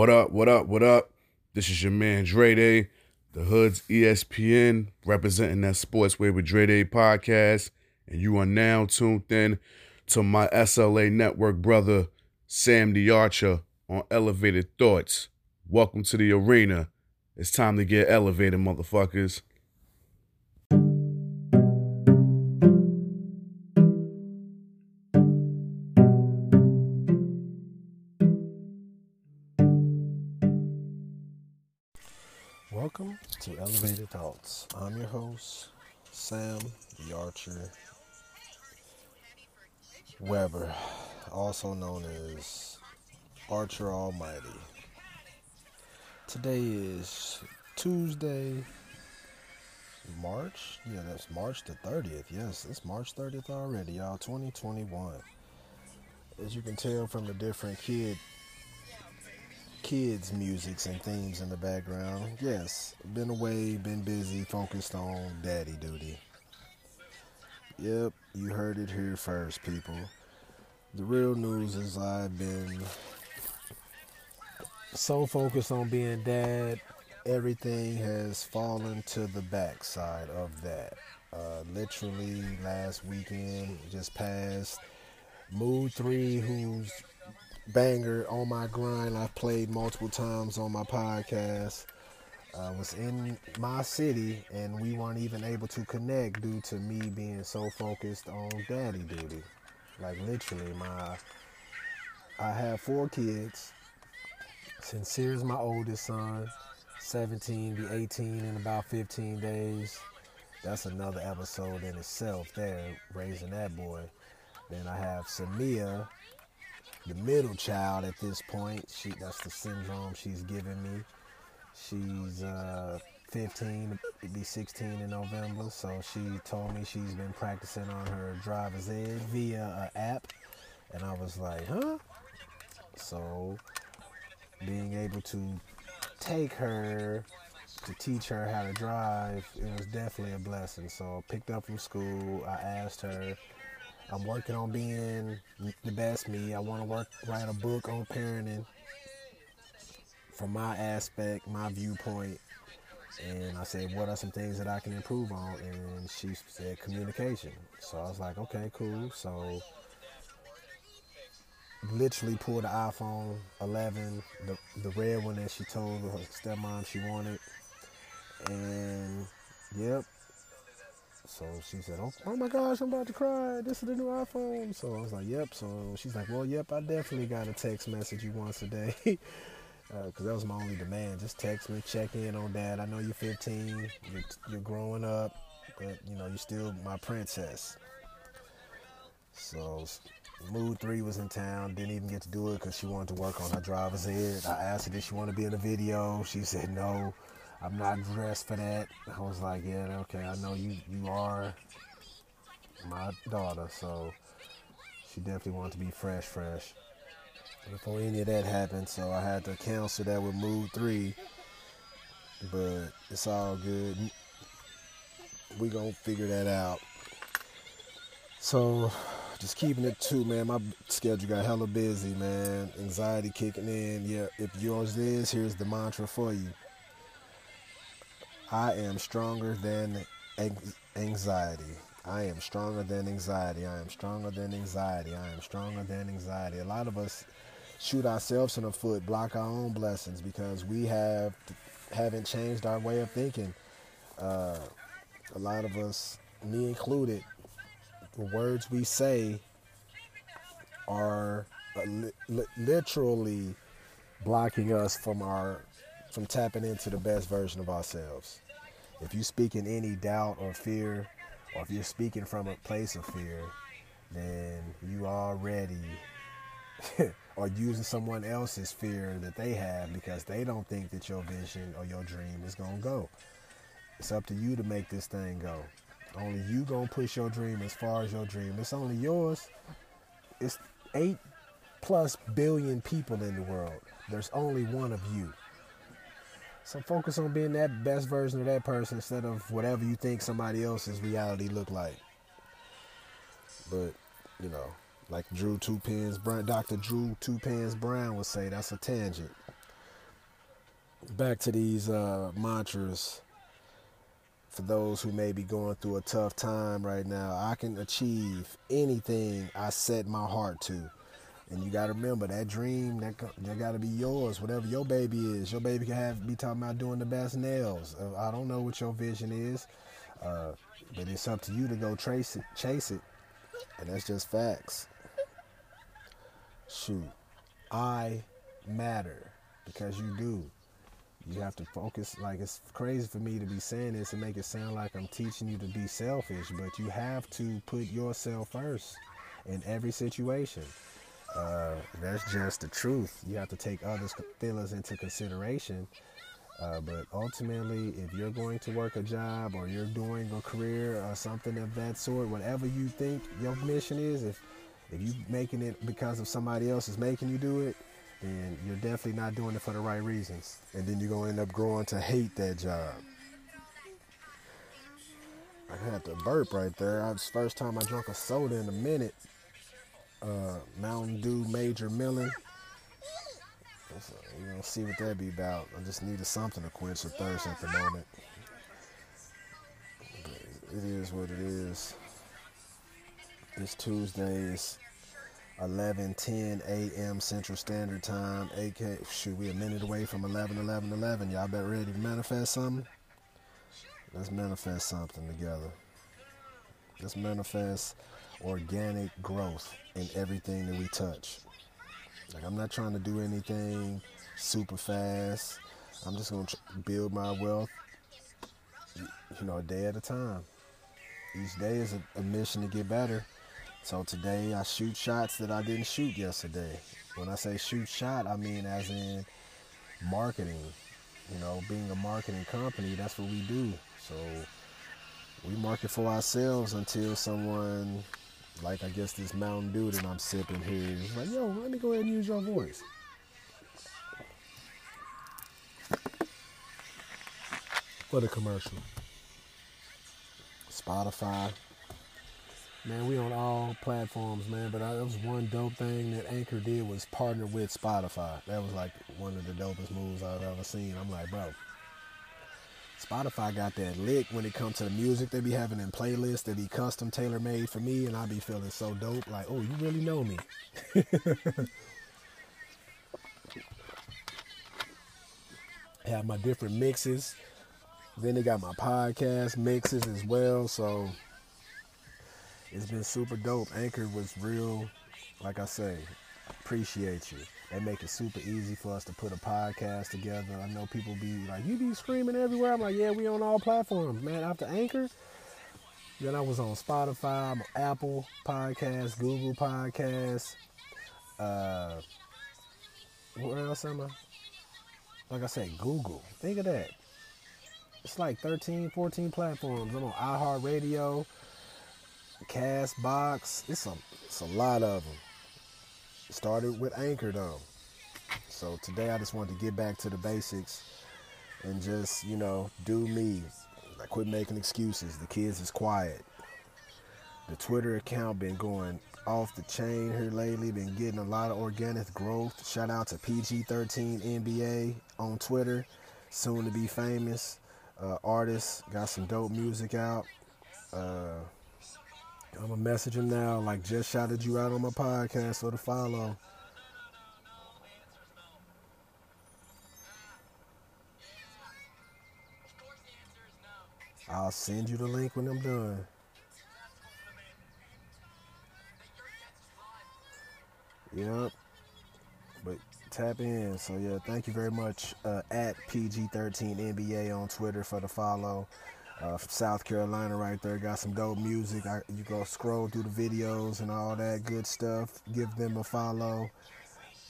What up, what up, what up? This is your man Dre Day, the Hood's ESPN, representing that Sportsway with Dre Day podcast. And you are now tuned in to my SLA network brother, Sam the Archer, on Elevated Thoughts. Welcome to the arena. It's time to get elevated, motherfuckers. Welcome to Elevated Thoughts. I'm your host, Sam the Archer Webber, also known as Archer Almighty. Today is Tuesday, March. Yeah, that's March the 30th. Yes, it's March 30th already, y'all. 2021. As you can tell from the different kid kids' musics and themes in the background. Yes, been away, been busy, focused on daddy duty. Yep, you heard it here first, people. The real news is I've been so focused on being dad, everything has fallen to the backside of that. Uh, literally, last weekend just passed. Mood 3, who's banger on my grind I've played multiple times on my podcast. I was in my city and we weren't even able to connect due to me being so focused on daddy duty. Like literally my I have four kids. Sincere is my oldest son. 17 be 18 in about 15 days. That's another episode in itself there, raising that boy. Then I have Samia, the middle child at this point. She that's the syndrome she's giving me. She's uh, 15, to be 16 in November. So she told me she's been practicing on her driver's ed via an app, and I was like, huh? So being able to take her to teach her how to drive, it was definitely a blessing. So I picked up from school, I asked her I'm working on being the best me. I want to work, write a book on parenting from my aspect, my viewpoint. And I said, what are some things that I can improve on? And she said communication. So I was like, okay, cool. So literally pulled the iPhone 11, the, the red one that she told her stepmom she wanted. And yep, so she said, oh, oh, my gosh, I'm about to cry. This is the new iPhone. So I was like, yep. So she's like, well, yep, I definitely got a text message you once a day. Because uh, that was my only demand. Just text me, check in on dad. I know you're 15, you're, you're growing up, but you know, you're still my princess. So Mood 3 was in town, didn't even get to do it because she wanted to work on her driver's ed. I asked her, did she want to be in the video? She said no. I'm not dressed for that. I was like, yeah, okay, I know you you are my daughter, so she definitely wanted to be fresh, fresh. Before any of that happened, so I had to cancel that with Mood Three. But it's all good. We gonna figure that out. So just keeping it too, man. My schedule got hella busy, man. Anxiety kicking in. Yeah, if yours is, here's the mantra for you. I am stronger than anxiety. I am stronger than anxiety. I am stronger than anxiety. I am stronger than anxiety. A lot of us shoot ourselves in the foot, block our own blessings because we have haven't changed our way of thinking. Uh, a lot of us, me included, the words we say are li- literally blocking us from our from tapping into the best version of ourselves. If you speak in any doubt or fear, or if you're speaking from a place of fear, then you already are using someone else's fear that they have because they don't think that your vision or your dream is gonna go. It's up to you to make this thing go. Only you gonna push your dream as far as your dream. It's only yours. It's eight plus billion people in the world. There's only one of you. So focus on being that best version of that person instead of whatever you think somebody else's reality look like. But, you know, like Drew Two Pens Brown, Dr. Drew Two Pens Brown would say, that's a tangent. back to these uh, mantras for those who may be going through a tough time right now. I can achieve anything I set my heart to. And you got to remember that dream that, that got to be yours. Whatever your baby is, your baby can have be talking about doing the best nails. Uh, I don't know what your vision is, uh, but it's up to you to go trace it, chase it, and that's just facts. Shoot, I matter because you do. You have to focus. Like it's crazy for me to be saying this and make it sound like I'm teaching you to be selfish, but you have to put yourself first in every situation. Uh, that's just the truth. You have to take others' feelings into consideration. Uh, but ultimately, if you're going to work a job or you're doing a career or something of that sort, whatever you think your mission is, if if you making it because of somebody else is making you do it, then you're definitely not doing it for the right reasons. And then you're gonna end up growing to hate that job. I had to burp right there. It's the first time I drank a soda in a minute uh, Mountain Dew Major Melon. So we're gonna see what that be about. I just needed something to quench the thirst at the moment. But it is what it is. This Tuesday is 11:10 a.m. Central Standard Time. AK, shoot, we a minute away from 11, 11, 11. Y'all bet ready to manifest something? Let's manifest something together. Let's manifest organic growth in everything that we touch. Like I'm not trying to do anything super fast. I'm just gonna build my wealth, you know, a day at a time. Each day is a, a mission to get better. So today I shoot shots that I didn't shoot yesterday. When I say shoot shot, I mean as in marketing. You know, being a marketing company, that's what we do. So we market for ourselves until someone like I guess this Mountain Dew that I'm sipping here like, yo, let me go ahead and use your voice. For the commercial. Spotify. Man, we on all platforms, man. But I, that was one dope thing that Anchor did was partner with Spotify. That was like one of the dopest moves I've ever seen. I'm like, bro, Spotify got that lick when it comes to the music they be having in playlists that be custom tailor made for me, and I be feeling so dope. Like, oh, you really know me. have my different mixes. Then they got my podcast mixes as well. So it's been super dope. Anchor was real, like I say, appreciate you. They make it super easy for us to put a podcast together. I know people be like, you be screaming everywhere. I'm like, yeah, we on all platforms, man. After Anchor, then I was on Spotify, Apple Podcasts, Google Podcasts. Uh, where else am I? Like I said, Google. Think of that. It's like 13, 14 platforms. I'm on iHeartRadio, Castbox. It's a, it's a lot of them. Started with Anchor though. So today I just wanted to get back to the basics and just, you know, do me. I quit making excuses. The kids is quiet. The Twitter account been going off the chain here lately. Been getting a lot of organic growth. Shout out to PG13 NBA on Twitter. Soon to be famous. Uh, artist. Got some dope music out. Uh, I'm gonna message him now. Like just shouted you out on my podcast, so to follow. I'll send you the link when I'm done. Yep. But tap in. So yeah, thank you very much uh, at PG13 NBA on Twitter for the follow uh, from South Carolina right there. Got some dope music. I, you go scroll through the videos and all that good stuff. Give them a follow.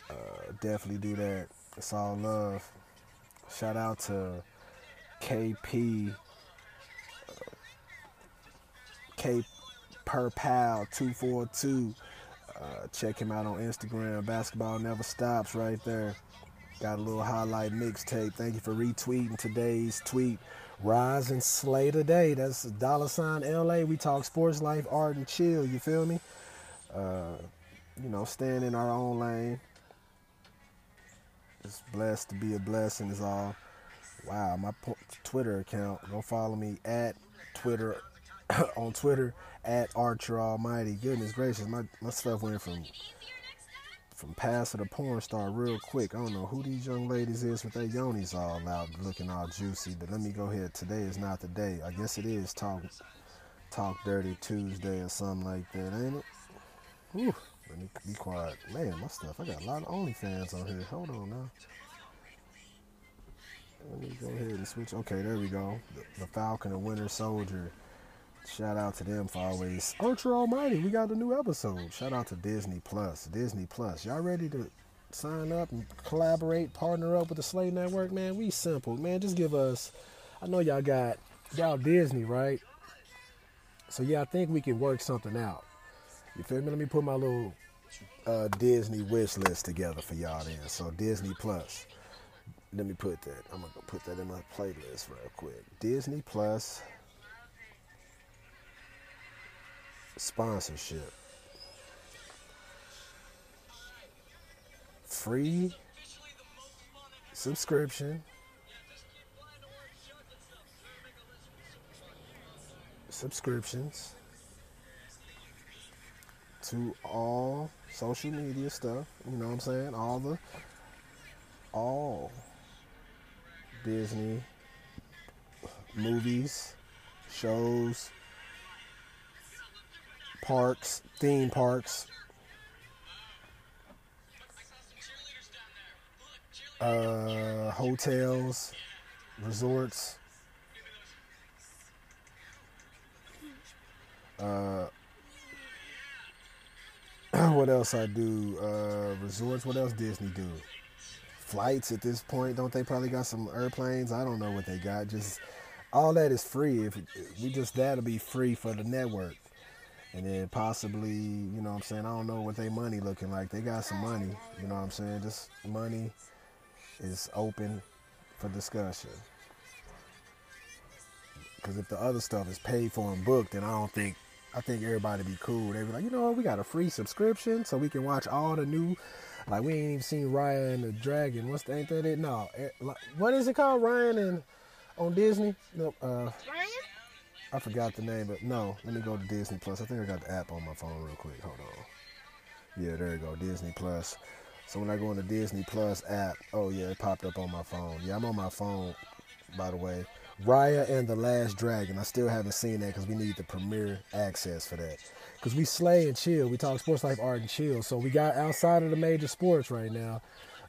Uh, definitely do that. It's all love. Shout out to KP. Uh, K per pal 242. Uh, check him out on Instagram. Basketball never stops right there. Got a little highlight mixtape. Thank you for retweeting today's tweet. Rise and slay today. That's dollar sign LA. We talk sports, life, art, and chill. You feel me? Uh, you know, staying in our own lane. It's blessed to be a blessing, is all. Wow, my Twitter account. Go follow me at Twitter on Twitter at Archer Almighty. Goodness gracious, my, my stuff went from from pastor to porn star real quick. I don't know who these young ladies is with their yonis all out looking all juicy, but let me go ahead. Today is not the day. I guess it is talk talk dirty Tuesday or something like that, ain't it? Whew. Let me be quiet. Man, my stuff. I got a lot of OnlyFans on here. Hold on now. Let me go ahead and switch. Okay, there we go. The, the Falcon and Winter Soldier. Shout out to them for always. Ultra Almighty, we got a new episode. Shout out to Disney Plus. Disney Plus. Y'all ready to sign up and collaborate, partner up with the Slate Network? Man, we simple. Man, just give us. I know y'all got y'all Disney, right? So yeah, I think we can work something out. You feel me? Let me put my little uh, Disney wish list together for y'all then. So Disney Plus. Let me put that. I'm gonna put that in my playlist real quick. Disney Plus sponsorship. Free subscription. Subscriptions to all social media stuff. You know what I'm saying? All the all Disney movies, shows, parks, theme parks, uh, hotels, resorts. Uh, what else I do? Uh, resorts. What else Disney do? Flights at this point, don't they probably got some airplanes? I don't know what they got. Just all that is free. If we just that'll be free for the network, and then possibly, you know, what I'm saying I don't know what they money looking like. They got some money. You know, what I'm saying just money is open for discussion. Because if the other stuff is paid for and booked, then I don't think I think everybody be cool. They be like, you know, we got a free subscription so we can watch all the new. Like we ain't even seen Ryan the Dragon. What's the ain't that it? No, it, like, what is it called? Ryan and on Disney? No, uh, Ryan? I forgot the name, but no. Let me go to Disney Plus. I think I got the app on my phone real quick. Hold on. Yeah, there you go, Disney Plus. So when I go on the Disney Plus app, oh yeah, it popped up on my phone. Yeah, I'm on my phone, by the way. Raya and the Last Dragon. I still haven't seen that because we need the premiere access for that. Because we slay and chill. We talk sports life, art, and chill. So we got outside of the major sports right now.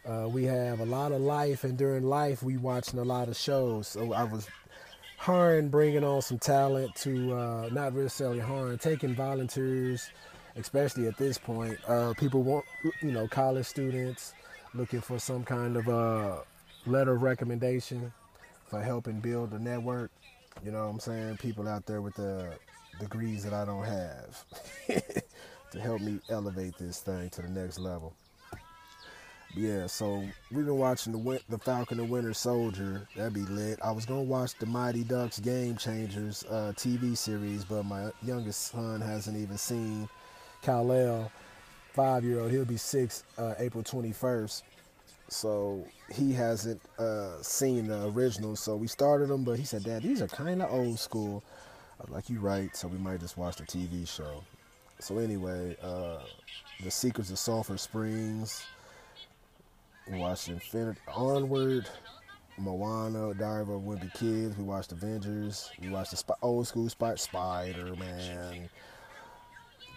Uh, we have a lot of life, and during life, we watching a lot of shows. So I was hiring, bringing on some talent to uh, not necessarily hiring, taking volunteers, especially at this point. Uh, people want, you know, college students looking for some kind of uh, letter of recommendation for helping build the network. You know what I'm saying? People out there with the degrees that I don't have to help me elevate this thing to the next level. Yeah, so we've been watching the the Falcon and Winter Soldier. That'd be lit. I was gonna watch the Mighty Ducks Game Changers uh, TV series, but my youngest son hasn't even seen Kal-El, five year old. He'll be six uh, April 21st so he hasn't uh, seen the original. So we started them, but he said, "Dad, these are kind of old school." I was like, "You right." So we might just watch the TV show. So anyway, uh, the Secrets of Sulphur Springs. We watched Infinity Onward, Moana, Diary of Wimpy Kids. We watched Avengers. We watched the Sp- old school Spider Man.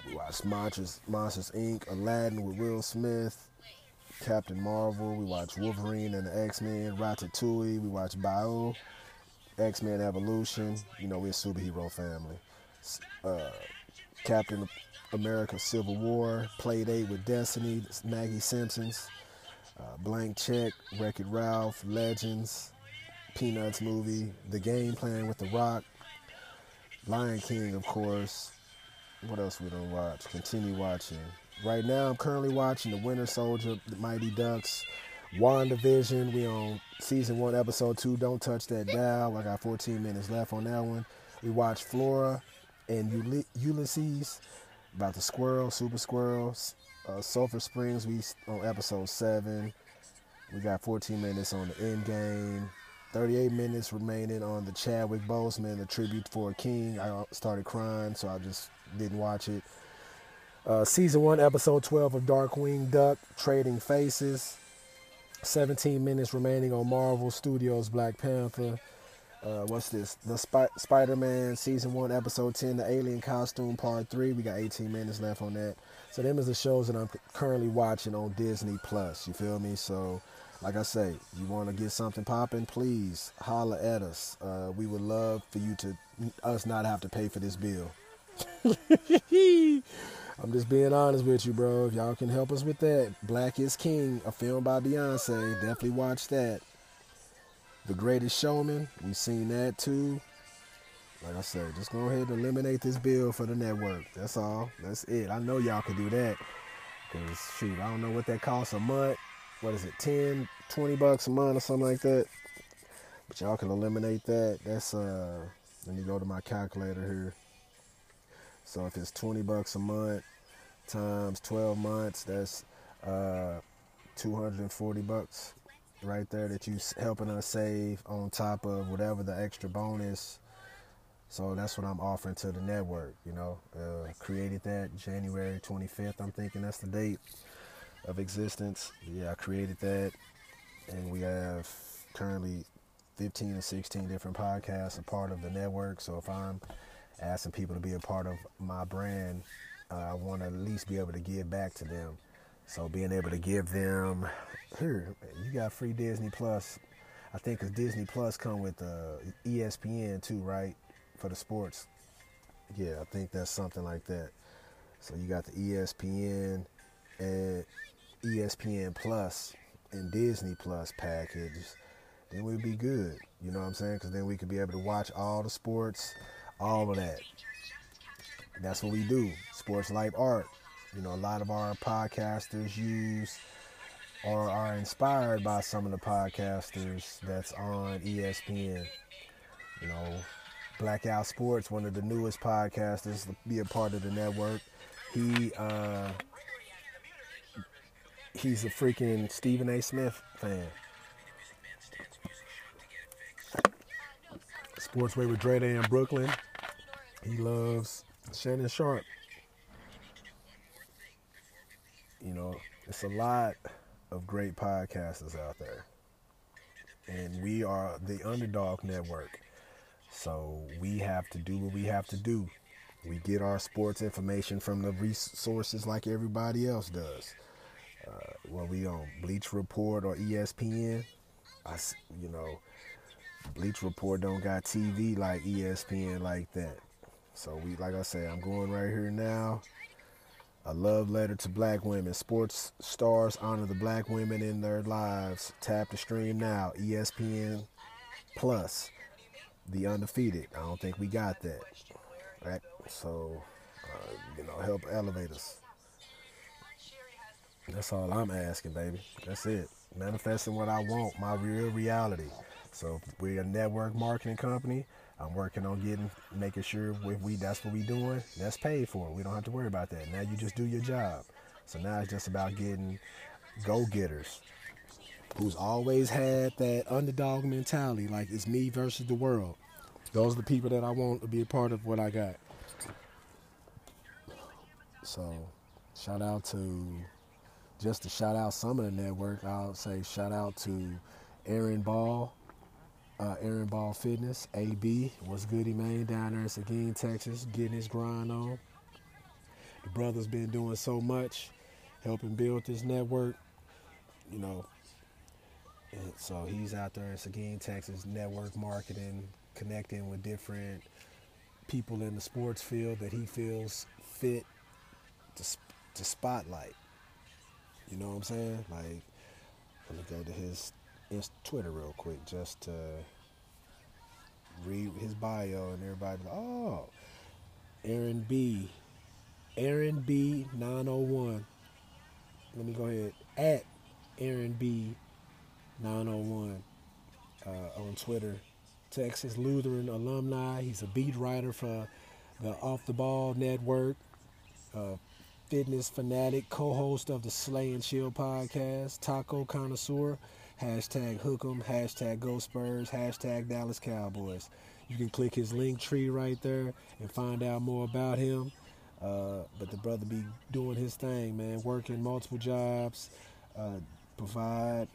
We watched Monsters, Monsters Inc., Aladdin with Will Smith. Captain Marvel. We watched Wolverine and the X Men. Ratatouille. We watched Bao. X Men Evolution. You know, we're a superhero family. Uh, Captain America Civil War. Playdate with Destiny. Maggie Simpsons. Uh, Blank Check. Wreck It Ralph. Legends. Peanuts movie. The Game Plan with The Rock. Lion King, of course. What else we don't watch? Continue watching. Right now, I'm currently watching The Winter Soldier, The Mighty Ducks, WandaVision. We on season one, episode two. Don't touch that dial. I got 14 minutes left on that one. We watched Flora and Uli- Ulysses about the squirrel, super squirrels. Uh, Sulphur Springs, we on episode seven. We got 14 minutes on the end game. 38 minutes remaining on the Chadwick Boseman, the tribute for a king. I started crying, so I just didn't watch it. Uh, season one, episode 12 of Darkwing Duck, Trading Faces. 17 minutes remaining on Marvel Studios Black Panther. Uh, what's this? The Sp- Spider Man season one, episode 10, the Alien Costume part three. We got 18 minutes left on that. So, them is the shows that I'm currently watching on Disney Plus. You feel me? So, like I say, you want to get something popping, please holla at us. Uh, we would love for you to us not have to pay for this bill. I'm just being honest with you, bro. If y'all can help us with that, Black is King, a film by Beyonce, definitely watch that. The Greatest Showman, we seen that too. Like I said, just go ahead and eliminate this bill for the network. That's all. That's it. I know y'all can do that. Cause shoot, I don't know what that costs a month. What is it, 10, 20 bucks a month or something like that? But y'all can eliminate that. That's uh let me go to my calculator here. So if it's 20 bucks a month times 12 months, that's uh, 240 bucks right there that you helping us save on top of whatever the extra bonus. So that's what I'm offering to the network. You know, uh, created that January 25th. I'm thinking that's the date of existence. Yeah, I created that, and we have currently 15 or 16 different podcasts a part of the network. So if I'm asking people to be a part of my brand, uh, I want to at least be able to give back to them. So being able to give them, here, you got free Disney Plus. I think because Disney Plus come with uh, ESPN too, right, for the sports. Yeah, I think that's something like that. So you got the ESPN and ESPN Plus and Disney Plus package. Then we'd be good. You know what I'm saying? Because then we could be able to watch all the sports all of that. That's what we do. Sports Life Art. You know, a lot of our podcasters use or are inspired by some of the podcasters that's on ESPN. You know, Blackout Sports, one of the newest podcasters, to be a part of the network. He uh, he's a freaking Stephen A. Smith fan. Sportsway with Dre in Brooklyn. He loves Shannon Sharpe. You know, it's a lot of great podcasters out there. And we are the underdog network. So we have to do what we have to do. We get our sports information from the resources like everybody else does. Uh, when we on Bleacher Report or ESPN, I, you know, Bleacher Report don't got TV like ESPN like that. So we, like I say, I'm going right here now. A love letter to black women. Sports stars honor the black women in their lives. Tap the stream now. ESPN Plus. The undefeated. I don't think we got that. Right? So, uh, you know, help elevate us. That's all I'm asking, baby. That's it. Manifesting what I want, my real reality. So we're a network marketing company. I'm working on getting, making sure if we that's what we doing, that's paid for. We don't have to worry about that. Now you just do your job. So now it's just about getting go-getters who's always had that underdog mentality, like it's me versus the world. Those are the people that I want to be a part of what I got. So, shout out to just to shout out some of the network. I'll say shout out to Aaron Ball, uh, Aaron Ball Fitness, AB. What's goody, man? Down there in Seguin, Texas, getting his grind on. The brother's been doing so much, helping build this network. You know, and so he's out there in Seguin, Texas, network marketing, connecting with different people in the sports field that he feels fit to, to spotlight. You know what I'm saying? Like, let me go to his Twitter real quick just to read his bio and everybody. Oh, Aaron B. Aaron B. 901. Let me go ahead at Aaron B. 901 uh, on Twitter. Texas Lutheran alumni. He's a beat writer for the Off the Ball Network. Uh, fitness fanatic, co-host of the Slay and Chill podcast, taco connoisseur. Hashtag Hook'em, hashtag Go Spurs, hashtag Dallas Cowboys. You can click his link tree right there and find out more about him. Uh, but the brother be doing his thing, man, working multiple jobs, uh, provide,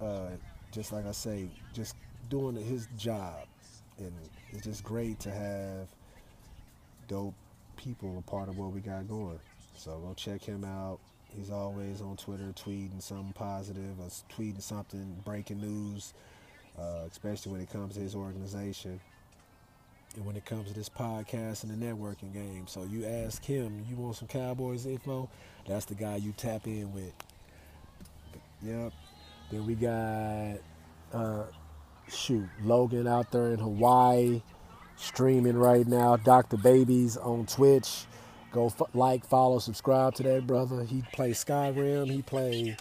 uh, just like I say, just doing his job. And it's just great to have dope people a part of what we got going. So go check him out. He's always on Twitter tweeting something positive or tweeting something, breaking news, uh, especially when it comes to his organization and when it comes to this podcast and the networking game. So you ask him, you want some Cowboys info? That's the guy you tap in with. Yep. Then we got, uh, shoot, Logan out there in Hawaii streaming right now. Dr. Babies on Twitch. Go f- like, follow, subscribe to that brother. He plays Skyrim. He plays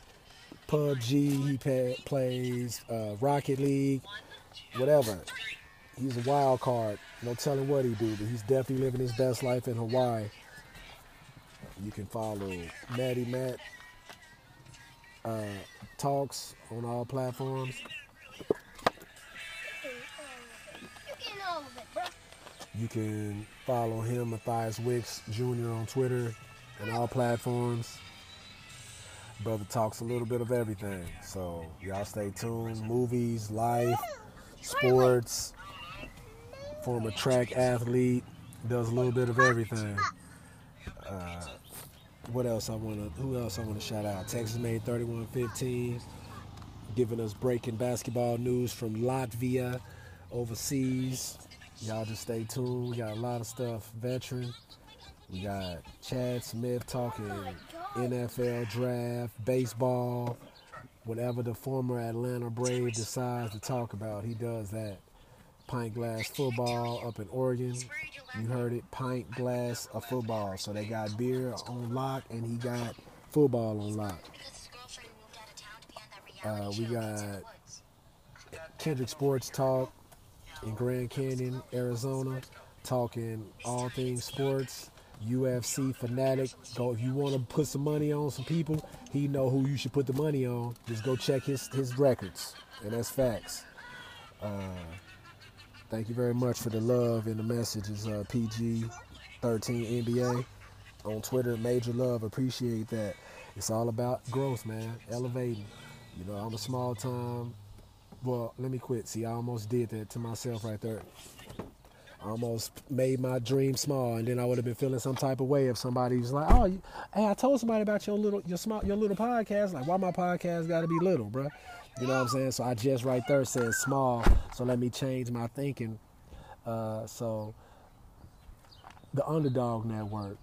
PUBG. He pay, plays uh, Rocket League. Whatever. He's a wild card. No telling what he do, but he's definitely living his best life in Hawaii. You can follow Maddie Matt uh, Talks on all platforms. You can follow him, Matthias Wicks Jr. on Twitter and all platforms. Brother talks a little bit of everything. So y'all stay tuned. Movies, life, sports, former track athlete, does a little bit of everything. Uh, what else I wanna who else I wanna shout out? Texas made 3115, giving us breaking basketball news from Latvia overseas. Y'all just stay tuned. We got a lot of stuff. Veteran. We got Chad Smith talking NFL draft, baseball, whatever the former Atlanta Brave decides to talk about, he does that. Pint Glass Football up in Oregon. You heard it, Pint Glass of Football. So they got beer on lock and he got football on lock. Uh, we got Kendrick Sports Talk in Grand Canyon, Arizona, talking all things sports. UFC fanatic. Go if you want to put some money on some people, he know who you should put the money on. Just go check his his records, and that's facts. Uh, thank you very much for the love and the messages. Uh, PG 13 NBA on Twitter, major love. Appreciate that. It's all about growth, man. Elevating. You know, I'm a small time. Well, let me quit. See, I almost did that to myself right there. I almost made my dream small, and then I would have been feeling some type of way if somebody was like, "Oh, you, hey, I told somebody about your little your small your little podcast. Like, why my podcast got to be little, bruh? You know what I'm saying? So I just right there said small. So let me change my thinking. Uh, so the Underdog Network,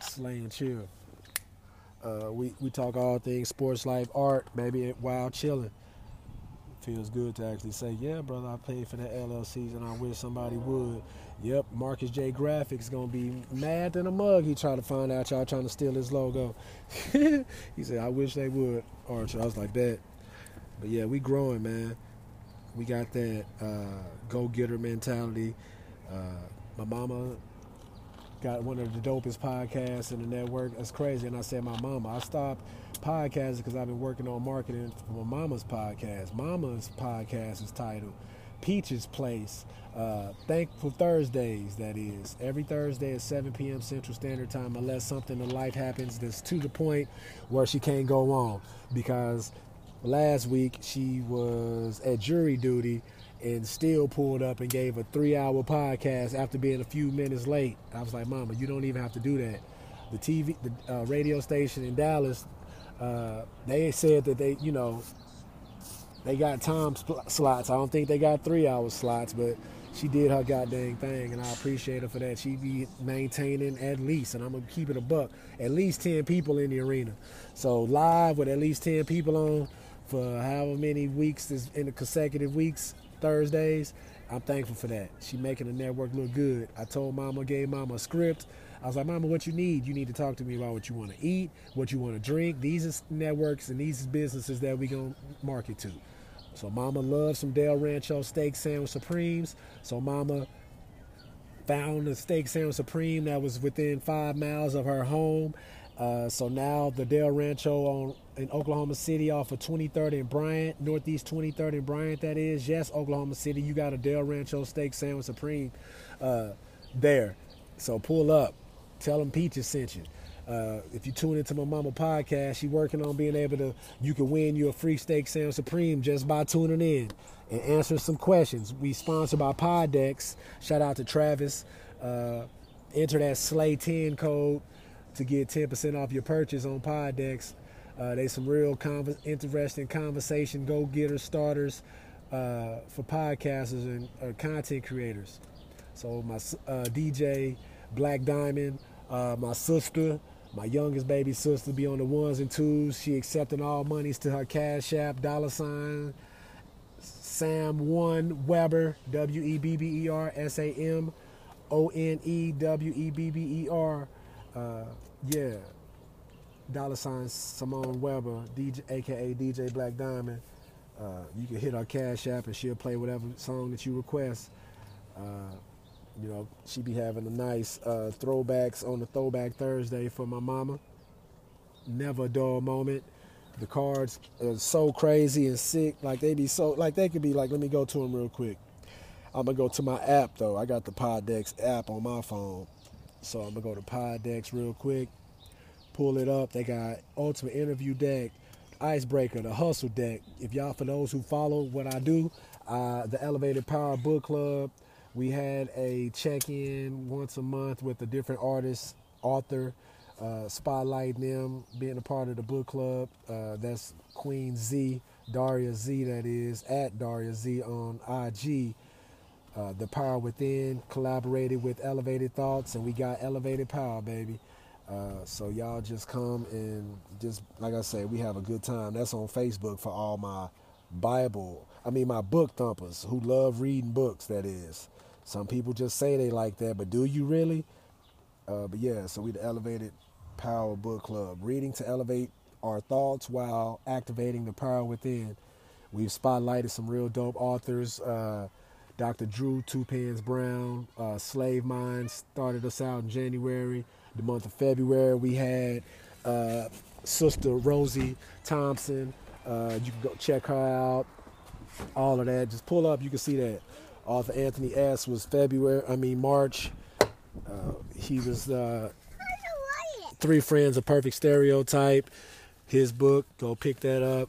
Slaying Chill. Uh, we we talk all things sports, life, art, maybe while chilling feels good to actually say, yeah, brother, I paid for that LLCs and I wish somebody would. Yep, Marcus J Graphics gonna be mad than a mug. He tried to find out y'all trying to steal his logo. he said, I wish they would, Archer. I was like that. But yeah, we growing, man. We got that uh, go-getter mentality. Uh, my mama got one of the dopest podcasts in the network. That's crazy. And I said, my mama. I stopped podcasting because I've been working on marketing for my mama's podcast. Mama's podcast is titled Peach's Place. Uh, Thankful Thursdays, that is. Every Thursday at 7 p.m. Central Standard Time, unless something in life happens that's to the point where she can't go on. Because last week she was at jury duty and still pulled up and gave a three hour podcast after being a few minutes late. I was like, Mama, you don't even have to do that. The TV, the uh, radio station in Dallas, uh, they said that they, you know, they got time slots. I don't think they got three hour slots, but she did her goddamn thing, and I appreciate her for that. She be maintaining at least, and I'm gonna keep it a buck, at least ten people in the arena. So live with at least ten people on for however many weeks in the consecutive weeks Thursdays. I'm thankful for that. She making the network look good. I told Mama, gave Mama a script. I was like, Mama, what you need? You need to talk to me about what you want to eat, what you want to drink. These are networks and these are businesses that we gonna market to. So Mama loves some Del Rancho steak sandwich supremes. So Mama found a steak sandwich supreme that was within five miles of her home. Uh, so now the Del Rancho on in Oklahoma City off of 23rd and Bryant, Northeast 23rd and Bryant. That is, yes, Oklahoma City. You got a Del Rancho steak sandwich supreme uh, there. So pull up, tell them Peaches sent you. Uh, if you tune into my mama podcast, she working on being able to. You can win your free steak sound supreme just by tuning in and answering some questions. We sponsored by Poddecks. Shout out to Travis. Uh, enter that Slay 10 code to get 10% off your purchase on Poddecks. Uh, they some real interesting conversation go getter starters uh, for podcasters and uh, content creators. So my uh, DJ Black Diamond, uh, my sister, my youngest baby sister, be on the ones and twos. She accepting all monies to her Cash App dollar sign Sam One Webber W E B B E R S A M O N E W E B B E R. Uh, yeah, dollar sign Simone Webber, DJ, aka DJ Black Diamond. Uh, you can hit our Cash App and she'll play whatever song that you request. Uh, you know, she be having a nice uh, throwbacks on the Throwback Thursday for my mama. Never a dull moment. The cards are so crazy and sick. Like they be so, like they could be like, let me go to them real quick. I'm gonna go to my app though. I got the Poddecks app on my phone. So I'm gonna go to Poddecks real quick, pull it up. They got Ultimate Interview Deck, Icebreaker, the Hustle Deck. If y'all, for those who follow what I do, uh, the Elevated Power Book Club. We had a check-in once a month with a different artist, author, uh, spotlighting them, being a part of the book club. Uh, that's Queen Z, Daria Z, that is, at Daria Z on IG. Uh, the Power Within collaborated with Elevated Thoughts, and we got Elevated Power, baby. Uh, so y'all just come and just like I say, we have a good time. That's on Facebook for all my Bible. I mean my book thumpers who love reading books. That is. Some people just say they like that, but do you really? Uh, but yeah, so we the Elevated Power Book Club, reading to elevate our thoughts while activating the power within. We've spotlighted some real dope authors. Uh, Dr. Drew Two Pens Brown, uh, Slave Minds started us out in January. The month of February, we had uh, Sister Rosie Thompson. Uh, you can go check her out. All of that. Just pull up, you can see that. Author Anthony S. was February, I mean, March. Uh, he was uh, Three Friends, A Perfect Stereotype. His book, go pick that up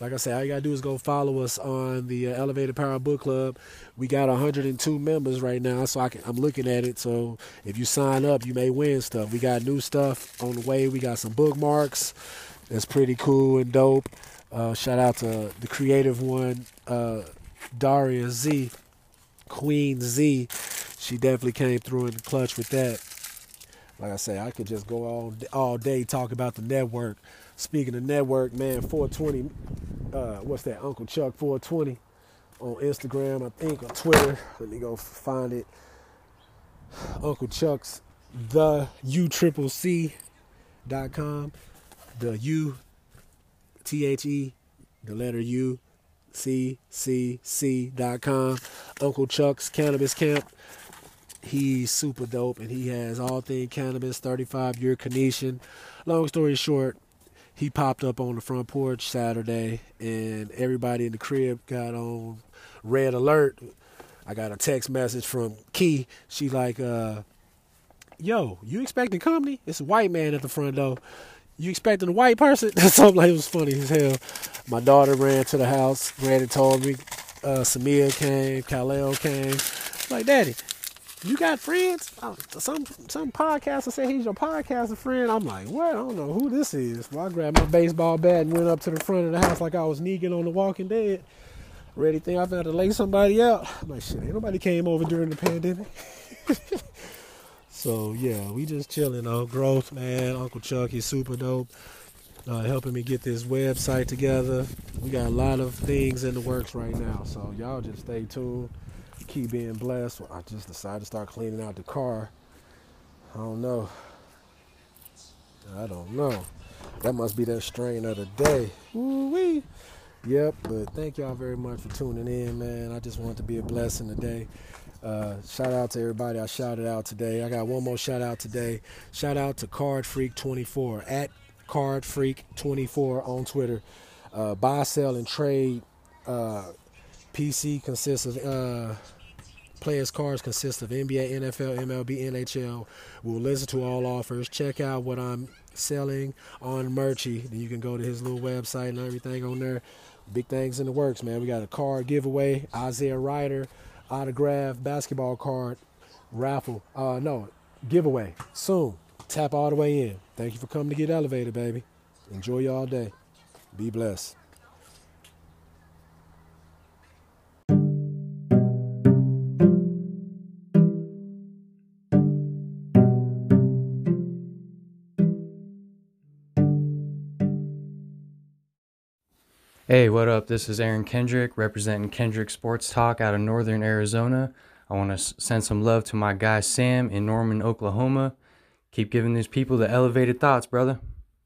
like I said, all you gotta do is go follow us on the uh, Elevated Power Book Club. We got 102 members right now, so I am looking at it. So if you sign up, you may win stuff. We got new stuff on the way. We got some bookmarks. That's pretty cool and dope. Uh, shout out to the creative one, uh, Daria Z, Queen Z. She definitely came through in the clutch with that. Like I say, I could just go all all day talk about the network. Speaking of network, man, 420, uh, what's that? Uncle Chuck 420 on Instagram, I think, or Twitter. Let me go find it. Uncle Chuck's the U triple C dot com. The U T H E, the letter U C C C dot com. Uncle Chuck's Cannabis Camp. He's super dope and he has all thing cannabis, 35 year Canesian. Long story short, he popped up on the front porch Saturday, and everybody in the crib got on red alert. I got a text message from Key. She like, uh, "Yo, you expecting company? It's a white man at the front door. You expecting a white person?" Something like it was funny as hell. My daughter ran to the house. Ran and told me. Uh, Samia came. Khalil came. Like, Daddy, you got friends? Some some podcaster said he's your podcaster friend. I'm like, what? I don't know who this is. Well, I grabbed my baseball bat and went up to the front of the house like I was Negan on The Walking Dead. Ready think I've had to lay somebody out. I'm like, shit, ain't nobody came over during the pandemic. so yeah, we just chilling though. Growth, man. Uncle Chuck, he's super dope. Uh, helping me get this website together. We got a lot of things in the works right now. So y'all just stay tuned keep being blessed. I just decided to start cleaning out the car. I don't know. I don't know. That must be that strain of the day. Woo-wee. Yep, but thank y'all very much for tuning in, man. I just wanted to be a blessing today. Uh, shout out to everybody I shouted out today. I got one more shout out today. Shout out to Card Freak 24 at Card Freak 24 on Twitter. Uh, buy, sell, and trade. Uh, PC consists of uh, players' cards consist of NBA, NFL, MLB, NHL. We'll listen to all offers. Check out what I'm selling on Merchy. Then you can go to his little website and everything on there. Big things in the works, man. We got a card giveaway, Isaiah Rider autograph basketball card raffle. Uh, no, giveaway soon. Tap all the way in. Thank you for coming to get elevated, baby. Enjoy y'all day. Be blessed. Hey, what up? This is Aaron Kendrick representing Kendrick Sports Talk out of Northern Arizona. I want to send some love to my guy Sam in Norman, Oklahoma. Keep giving these people the elevated thoughts, brother.